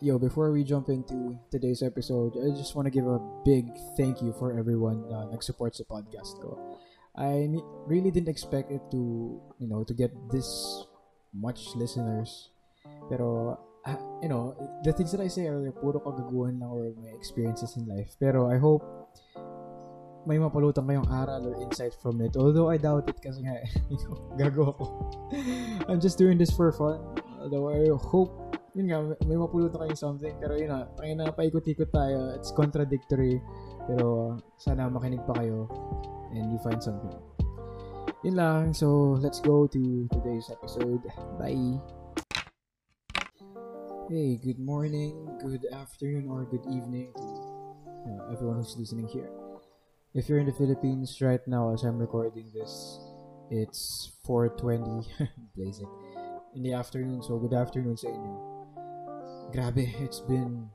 yo, before we jump into today's episode, I just want to give a big thank you for everyone na nag-support sa podcast ko. I really didn't expect it to, you know, to get this much listeners. Pero, ah, you know, the things that I say are puro kagaguhan lang or my experiences in life. Pero I hope may mapulutan kayong aral or insight from it. Although I doubt it kasi nga, you know, gago ako. I'm just doing this for fun. Although I hope, yun nga, may mapulutan kayong something. Pero yun na, tayo na paikot-ikot tayo. It's contradictory. Pero sana makinig pa kayo and you find something. Yun lang. So, let's go to today's episode. Bye! Hey, good morning, good afternoon, or good evening to uh, everyone who's listening here. If you're in the Philippines right now as I'm recording this, it's 4.20, blaze it, in the afternoon. So, good afternoon sa inyo. Grabe, it's been,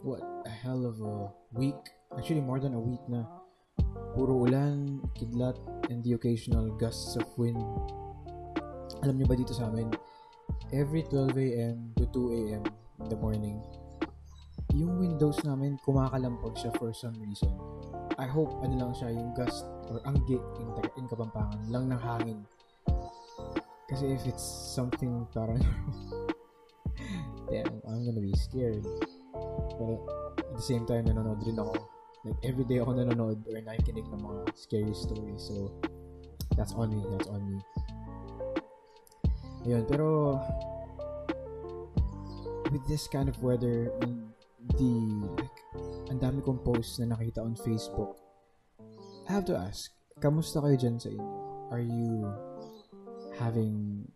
what, a hell of a week. Actually, more than a week na. Puro ulan, kidlat, and the occasional gusts of wind. Alam niyo ba dito sa amin, every 12 a.m. to 2 a.m. in the morning, yung windows namin kumakalampag siya for some reason. I hope ano lang siya yung gust or anggi in, in Kapampangan lang ng hangin. Kasi if it's something parang damn, I'm gonna be scared. But at the same time, nanonood rin ako. Like, every day ako nanonood or nakikinig ng mga scary stories. So, that's on me. That's on me. Ayun, pero with this kind of weather the like, ang dami kong posts na nakita on Facebook, I have to ask, kamusta kayo dyan sa inyo? Are you having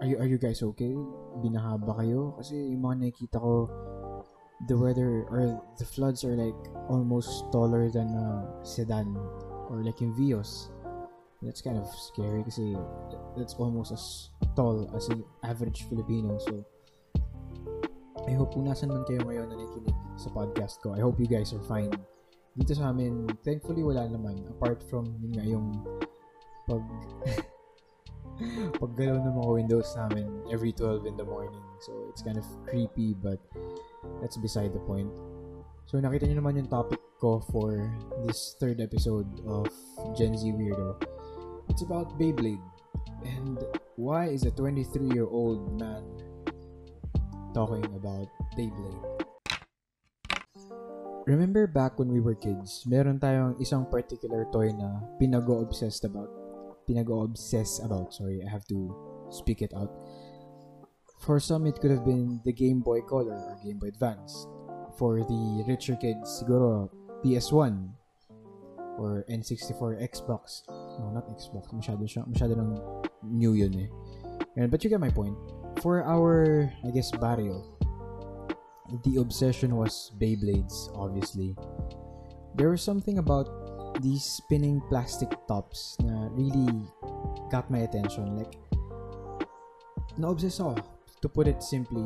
are you are you guys okay? Binaha ba kayo? Kasi yung mga nakikita ko the weather or the floods are like almost taller than a sedan or like in Vios. That's kind of scary kasi that's almost as tall as an average Filipino. So, I hope kung nasan man kayo ngayon na nakikinig sa podcast ko, I hope you guys are fine. Dito sa amin, thankfully wala naman. Apart from yun nga yung pag paggalaw ng mga windows namin every 12 in the morning. So, it's kind of creepy but that's beside the point. So, nakita niyo naman yung topic ko for this third episode of Gen Z Weirdo. It's about Beyblade. And why is a 23-year-old man talking about Beyblade? Remember back when we were kids, meron tayong isang particular toy na pinago-obsessed about. Pinago-obsess about, sorry, I have to speak it out. For some, it could have been the Game Boy Color or Game Boy Advance. For the richer kids, siguro PS1 or N64 Xbox. No, not Xbox. Masyado siya, masyado ng new yun eh. And, but you get my point. For our, I guess, barrio, the obsession was Beyblades, obviously. There was something about these spinning plastic tops na really got my attention. Like, na-obsess ako, to put it simply.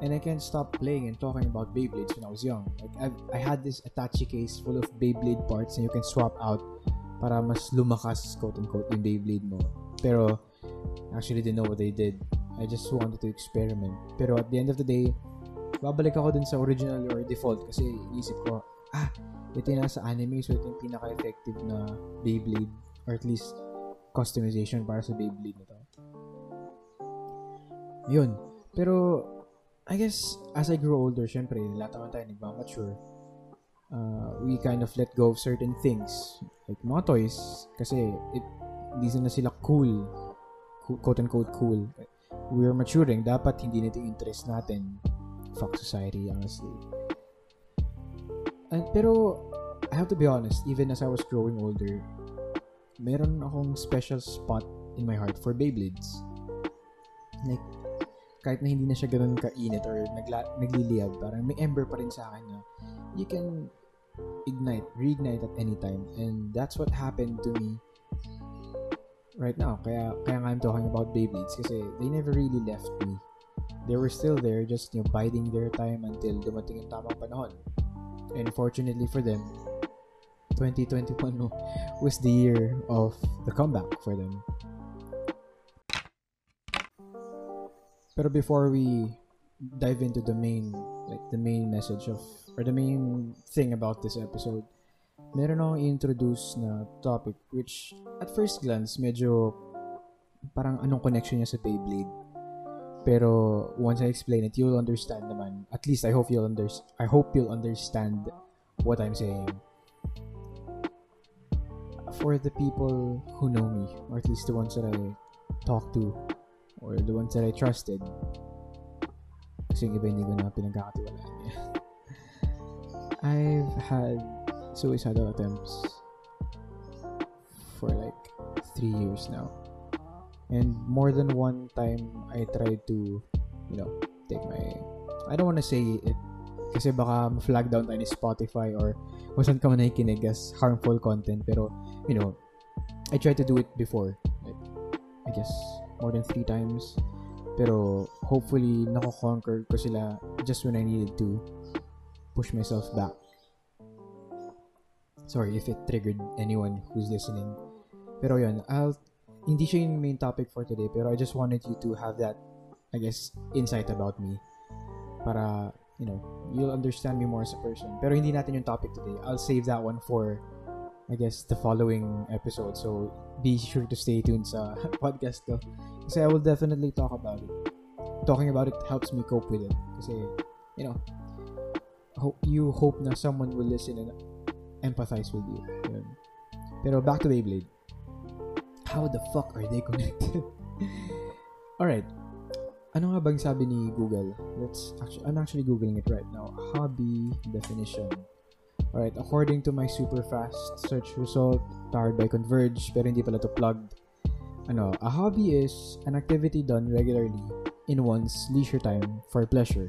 And I can't stop playing and talking about Beyblades when I was young. Like, I've, I had this attache case full of Beyblade parts and you can swap out para mas lumakas, quote-unquote, yung Beyblade mo. Pero, actually didn't know what they did. I just wanted to experiment. Pero at the end of the day, babalik ako dun sa original or default kasi isip ko, ah, ito yung nasa anime so ito yung pinaka-effective na Beyblade or at least customization para sa Beyblade na to. Yun. Pero, I guess, as I grow older, syempre, lahat naman tayo nagmamature. Uh, we kind of let go of certain things. Like mga toys. Kasi, it, hindi na sila cool. Quote-unquote cool. We're maturing. Dapat hindi nito yung interest natin. Fuck society, honestly. And, pero, I have to be honest, even as I was growing older, meron akong special spot in my heart for Beyblades. Like, kahit na hindi na siya ganun kainit or nagla- nagliliyab, parang may ember pa rin sa akin na you can ignite, reignite at any time. And that's what happened to me right now. Kaya, kaya nga I'm talking about Beyblades kasi they never really left me. They were still there, just you know, biding their time until dumating yung tamang panahon. And fortunately for them, 2021 no, was the year of the comeback for them. Pero before we dive into the main, like the main message of, or the main thing about this episode, meron akong introduce na topic which at first glance medyo parang anong connection niya sa Beyblade. Pero once I explain it, you'll understand naman. At least I hope you'll under I hope you'll understand what I'm saying. For the people who know me, or at least the ones that I talk to, or the ones that I trusted. I've had suicidal attempts for like three years now. And more than one time, I tried to, you know, take my... I don't want to say it kasi baka ma-flag down tayo ni Spotify or kung saan ka man nakikinig as harmful content. Pero, you know, I tried to do it before. I guess, more than three times. Pero, hopefully, nako-conquer ko sila just when I needed to push myself back. Sorry if it triggered anyone who's listening. Pero yun, I'll hindi siya yung main topic for today, pero I just wanted you to have that, I guess, insight about me. Para, you know, you'll understand me more as a person. Pero hindi natin yung topic today. I'll save that one for, I guess, the following episode. So, be sure to stay tuned sa podcast ko. Kasi I will definitely talk about it. Talking about it helps me cope with it. Kasi, you know, hope you hope na someone will listen and empathize with you. Pero back to Beyblade how the fuck are they connected? Alright. Ano nga bang sabi ni Google? Let's actually, I'm actually Googling it right now. Hobby definition. Alright, according to my super fast search result, powered by Converge, pero hindi pala to plugged. Ano, a hobby is an activity done regularly in one's leisure time for pleasure.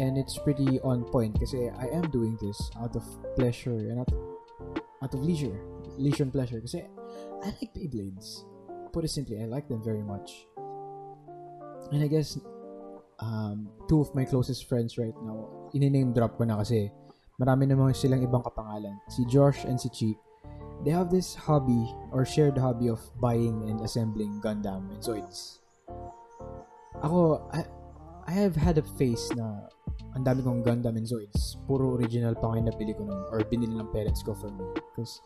And it's pretty on point kasi I am doing this out of pleasure and out, out of leisure. Leisure and pleasure. Kasi I like Beyblades. Put it simply, I like them very much. And I guess, um, two of my closest friends right now, ini-name drop ko na kasi marami naman silang ibang kapangalan. Si Josh and si Chi, they have this hobby or shared hobby of buying and assembling Gundam and Zoids. Ako, I, I have had a phase na ang dami kong Gundam and Zoids. Puro original pa ngayon nabili ko nun or binili ng parents ko for me. Because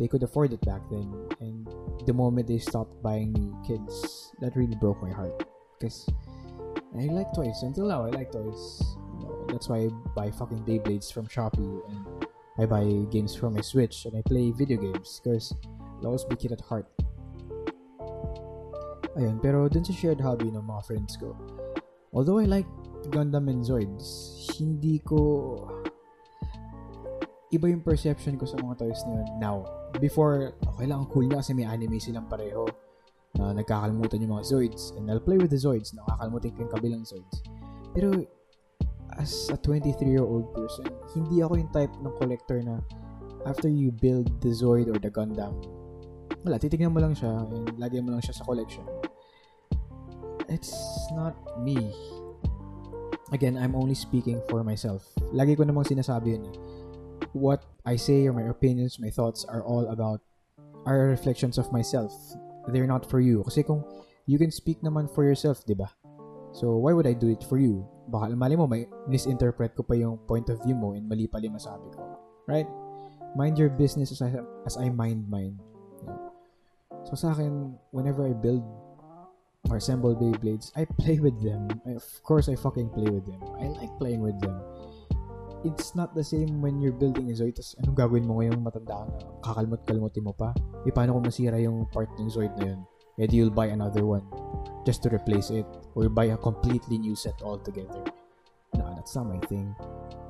they could afford it back then. And the moment they stopped buying me kids, that really broke my heart. Because I like toys. Until now, I like toys. You that's why I buy fucking Beyblades from Shopee and I buy games from my Switch and I play video games because I'll always be kid at heart. Ayun, pero dun sa shared hobby ng mga friends ko, although I like Gundam and Zoids, hindi ko iba yung perception ko sa mga toys na yun now. Before, okay lang, cool na kasi may anime silang pareho na nagkakalimutan yung mga Zoids. And I'll play with the Zoids. Nakakalimutan ko yung kabilang Zoids. Pero, as a 23-year-old person, hindi ako yung type ng collector na after you build the Zoid or the Gundam, wala, titignan mo lang siya and lagyan mo lang siya sa collection. It's not me. Again, I'm only speaking for myself. Lagi ko namang sinasabi yun eh what I say or my opinions, my thoughts are all about are reflections of myself. They're not for you. Kasi kung you can speak naman for yourself, di ba? So, why would I do it for you? Baka mali mo, may misinterpret ko pa yung point of view mo and mali pala yung masabi ko. Right? Mind your business as I, as I mind mine. So, sa akin, whenever I build or assemble Beyblades, I play with them. I, of course, I fucking play with them. I like playing with them it's not the same when you're building a Zoid. Tapos anong gagawin mo ngayong matanda ka na kakalmot-kalmutin mo pa? E paano kung masira yung part ng Zoid na yun? E you'll buy another one just to replace it. Or buy a completely new set altogether. No, that's not my thing.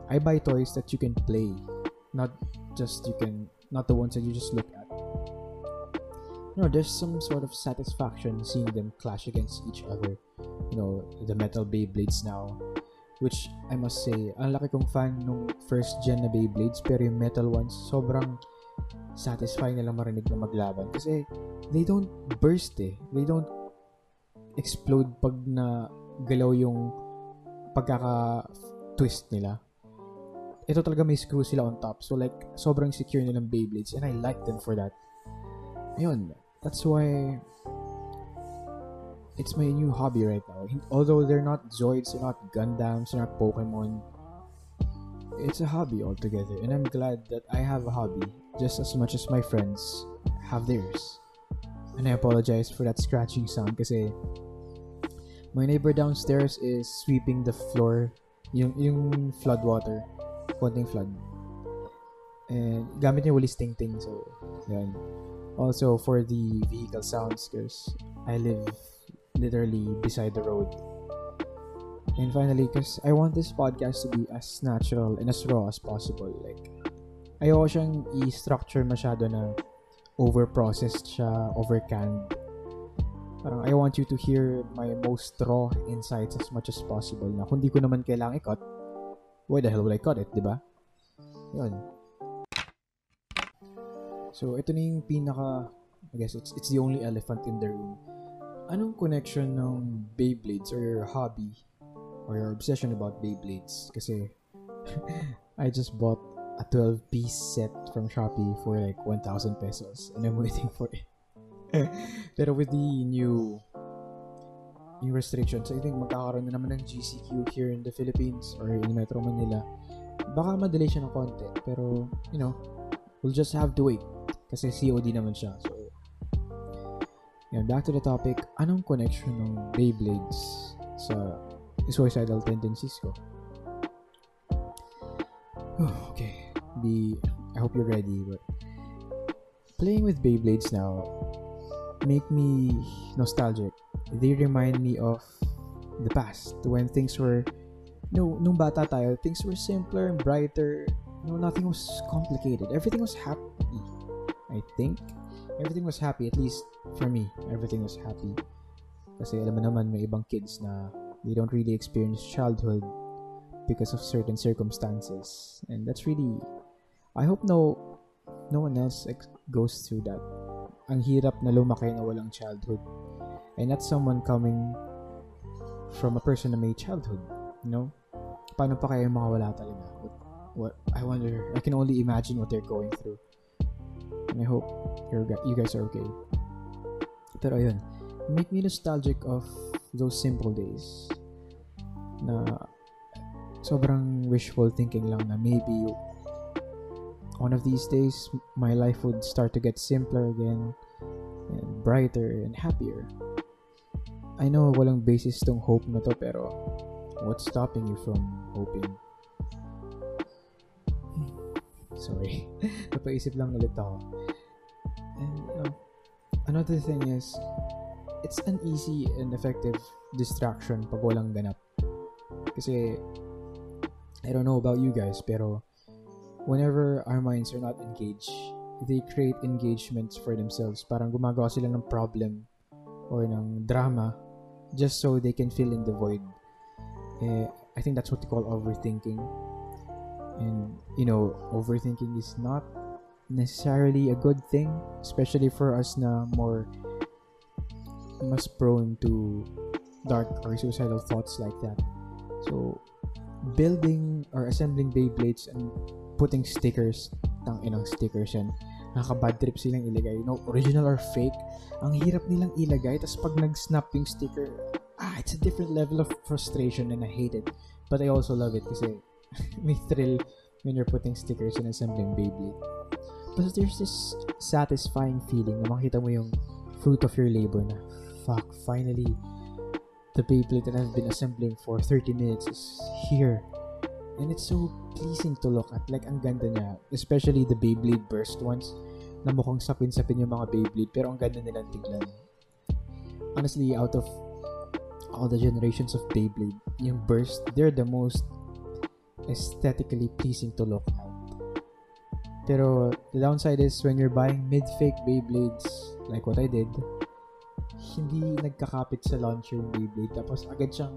I buy toys that you can play. Not just you can, not the ones that you just look at. No, there's some sort of satisfaction seeing them clash against each other. You know, the metal Beyblades now Which, I must say, ang laki kong fan nung first gen na Beyblades, pero yung metal ones, sobrang satisfying nilang marinig na maglaban. Kasi, they don't burst eh. They don't explode pag na galaw yung pagkaka-twist nila. Ito talaga may screw sila on top. So, like, sobrang secure nilang Beyblades. And I like them for that. Ayun. That's why it's my new hobby right now. Although they're not Zoids, they're not Gundams, they're not Pokemon. It's a hobby altogether, and I'm glad that I have a hobby just as much as my friends have theirs. And I apologize for that scratching sound kasi my neighbor downstairs is sweeping the floor, yung, yung flood water, konting flood. And gamit niya walis ting-ting, so, yan. Also, for the vehicle sounds, because I live literally beside the road. And finally, because I want this podcast to be as natural and as raw as possible. Like, ayoko siyang i-structure masyado na over-processed siya, over-canned. Parang I want you to hear my most raw insights as much as possible na kung di ko naman kailangan i-cut, why the hell would I cut it, di ba? Yun. So, ito na yung pinaka, I guess it's, it's the only elephant in the room anong connection ng Beyblades or your hobby or your obsession about Beyblades? Kasi I just bought a 12-piece set from Shopee for like 1,000 pesos and I'm waiting for it. Pero with the new new restrictions, I think magkakaroon na naman ng GCQ here in the Philippines or in Metro Manila. Baka madali siya ng konti. Pero, you know, we'll just have to wait. Kasi COD naman siya. So, back to the topic, anong connection ng Beyblades sa suicidal tendencies ko? Oh, okay. Be, I hope you're ready, but playing with Beyblades now make me nostalgic. They remind me of the past when things were no nung bata tayo, things were simpler and brighter. No, nothing was complicated. Everything was happy. I think everything was happy at least for me, everything was happy. Kasi alam mo naman, may ibang kids na they don't really experience childhood because of certain circumstances. And that's really, I hope no, no one else ex- goes through that. Ang hirap na lumaki na walang childhood. And that's someone coming from a person na may childhood. You know? Paano pa kaya makawala talaga? What, what, I wonder, I can only imagine what they're going through. And I hope you're, you guys are okay. Pero ayun, make me nostalgic of those simple days na sobrang wishful thinking lang na maybe one of these days my life would start to get simpler again and brighter and happier. I know walang basis tong hope na to pero what's stopping you from hoping? Sorry. Napaisip lang ulit ako. And, you another thing is, it's an easy and effective distraction pag walang ganap. Kasi, I don't know about you guys, pero whenever our minds are not engaged, they create engagements for themselves. Parang gumagawa sila ng problem or ng drama just so they can fill in the void. Eh, I think that's what they call overthinking. And, you know, overthinking is not necessarily a good thing, especially for us na more mas prone to dark or suicidal thoughts like that. So, building or assembling Beyblades and putting stickers, tang inang stickers yan, nakaka-bad trip silang ilagay. Know, original or fake, ang hirap nilang ilagay. Tapos pag nag-snap yung sticker, ah, it's a different level of frustration and I hate it. But I also love it kasi may thrill when you're putting stickers and assembling Beyblade. But there's this satisfying feeling na makita mo yung fruit of your labor na, fuck, finally, the Beyblade that I've been assembling for 30 minutes is here. And it's so pleasing to look at. Like, ang ganda niya. Especially the Beyblade burst ones na mukhang sapin-sapin yung mga Beyblade pero ang ganda nilang tignan. Honestly, out of all the generations of Beyblade, yung burst, they're the most aesthetically pleasing to look at. Pero the downside is when you're buying mid-fake Beyblades, like what I did, hindi nagkakapit sa launcher yung Beyblade. Tapos agad siyang,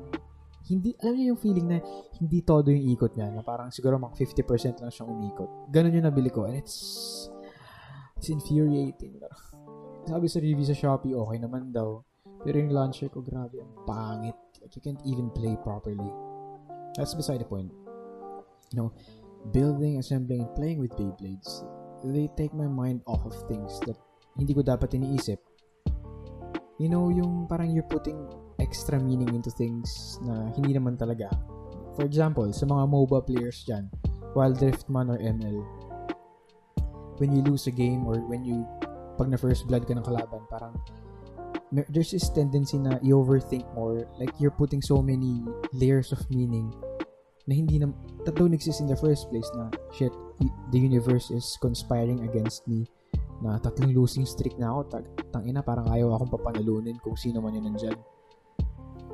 hindi, alam niyo yung feeling na hindi todo yung ikot niya, na parang siguro mga 50% lang siyang umikot. Ganun yung nabili ko. And it's, it's infuriating. Sabi sa review sa Shopee, okay naman daw. Pero yung launcher ko, grabe, ang pangit. Like, you can't even play properly. That's beside the point. You know, building, assembling, and playing with Beyblades, they take my mind off of things that hindi ko dapat iniisip. You know, yung parang you're putting extra meaning into things na hindi naman talaga. For example, sa mga MOBA players dyan, Wild Rift man or ML, when you lose a game or when you, pag na first blood ka ng kalaban, parang there's this tendency na you overthink more. Like, you're putting so many layers of meaning na hindi na, that don't exist in the first place na, shit, the universe is conspiring against me na tatlong losing streak na ako. Tag, tangina, parang ayaw akong papanalunin kung sino man yun nandyan.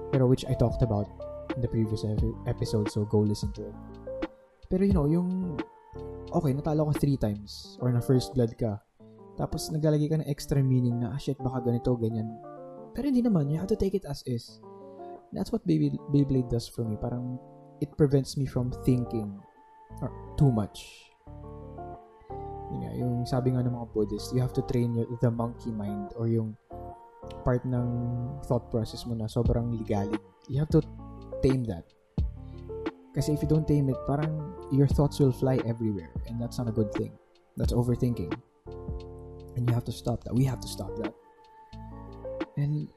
Pero which I talked about in the previous episode, so go listen to it. Pero you know, yung, okay, natalo ka three times, or na first blood ka, tapos naglalagay ka ng extra meaning na, ah, shit, baka ganito, ganyan. Pero hindi naman, you have to take it as is. That's what Beyblade does for me. Parang, it prevents me from thinking or too much. Yun yung sabi nga ng mga Buddhist, you have to train your, the monkey mind or yung part ng thought process mo na sobrang ligalig. You have to tame that. Kasi if you don't tame it, parang your thoughts will fly everywhere and that's not a good thing. That's overthinking. And you have to stop that. We have to stop that. And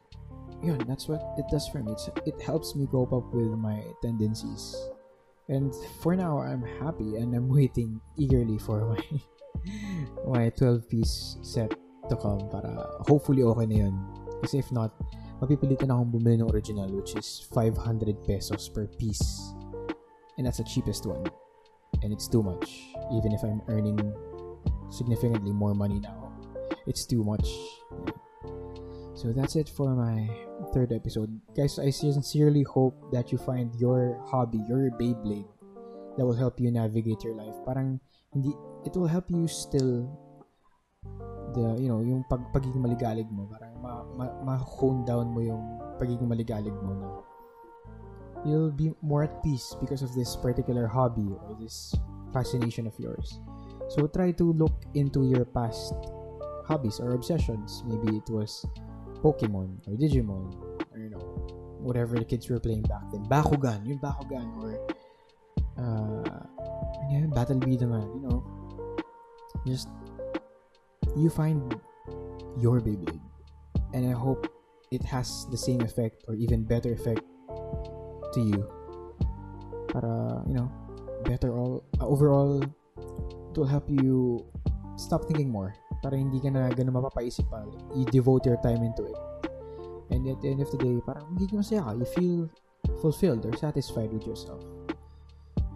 yun, that's what it does for me. It's, it helps me cope up with my tendencies. And for now, I'm happy and I'm waiting eagerly for my my 12 piece set to come para hopefully okay na yun. Kasi if not, mapipilitan akong bumili ng original which is 500 pesos per piece. And that's the cheapest one. And it's too much. Even if I'm earning significantly more money now it's too much. So that's it for my third episode. Guys, I sincerely hope that you find your hobby, your Beyblade that will help you navigate your life. Parang hindi it will help you still the you know, yung pag pagiging maligalig mo, parang ma, ma, ma-hone down mo yung pagiging maligalig mo na you'll be more at peace because of this particular hobby or this fascination of yours. So try to look into your past hobbies or obsessions. Maybe it was Pokemon or Digimon or you know whatever the kids were playing back then. Bakugan, yung Bakugan or uh, ano Battle Beat you know. Just you find your Beyblade. And I hope it has the same effect or even better effect to you. Para, you know, better all uh, overall it will help you stop thinking more para hindi ka na ganun mapapaisip pa. You devote your time into it. And at the end of the day, parang magiging masaya ka. You feel fulfilled or satisfied with yourself.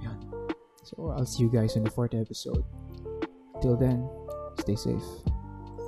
Yan. So, I'll see you guys in the fourth episode. Till then, stay safe.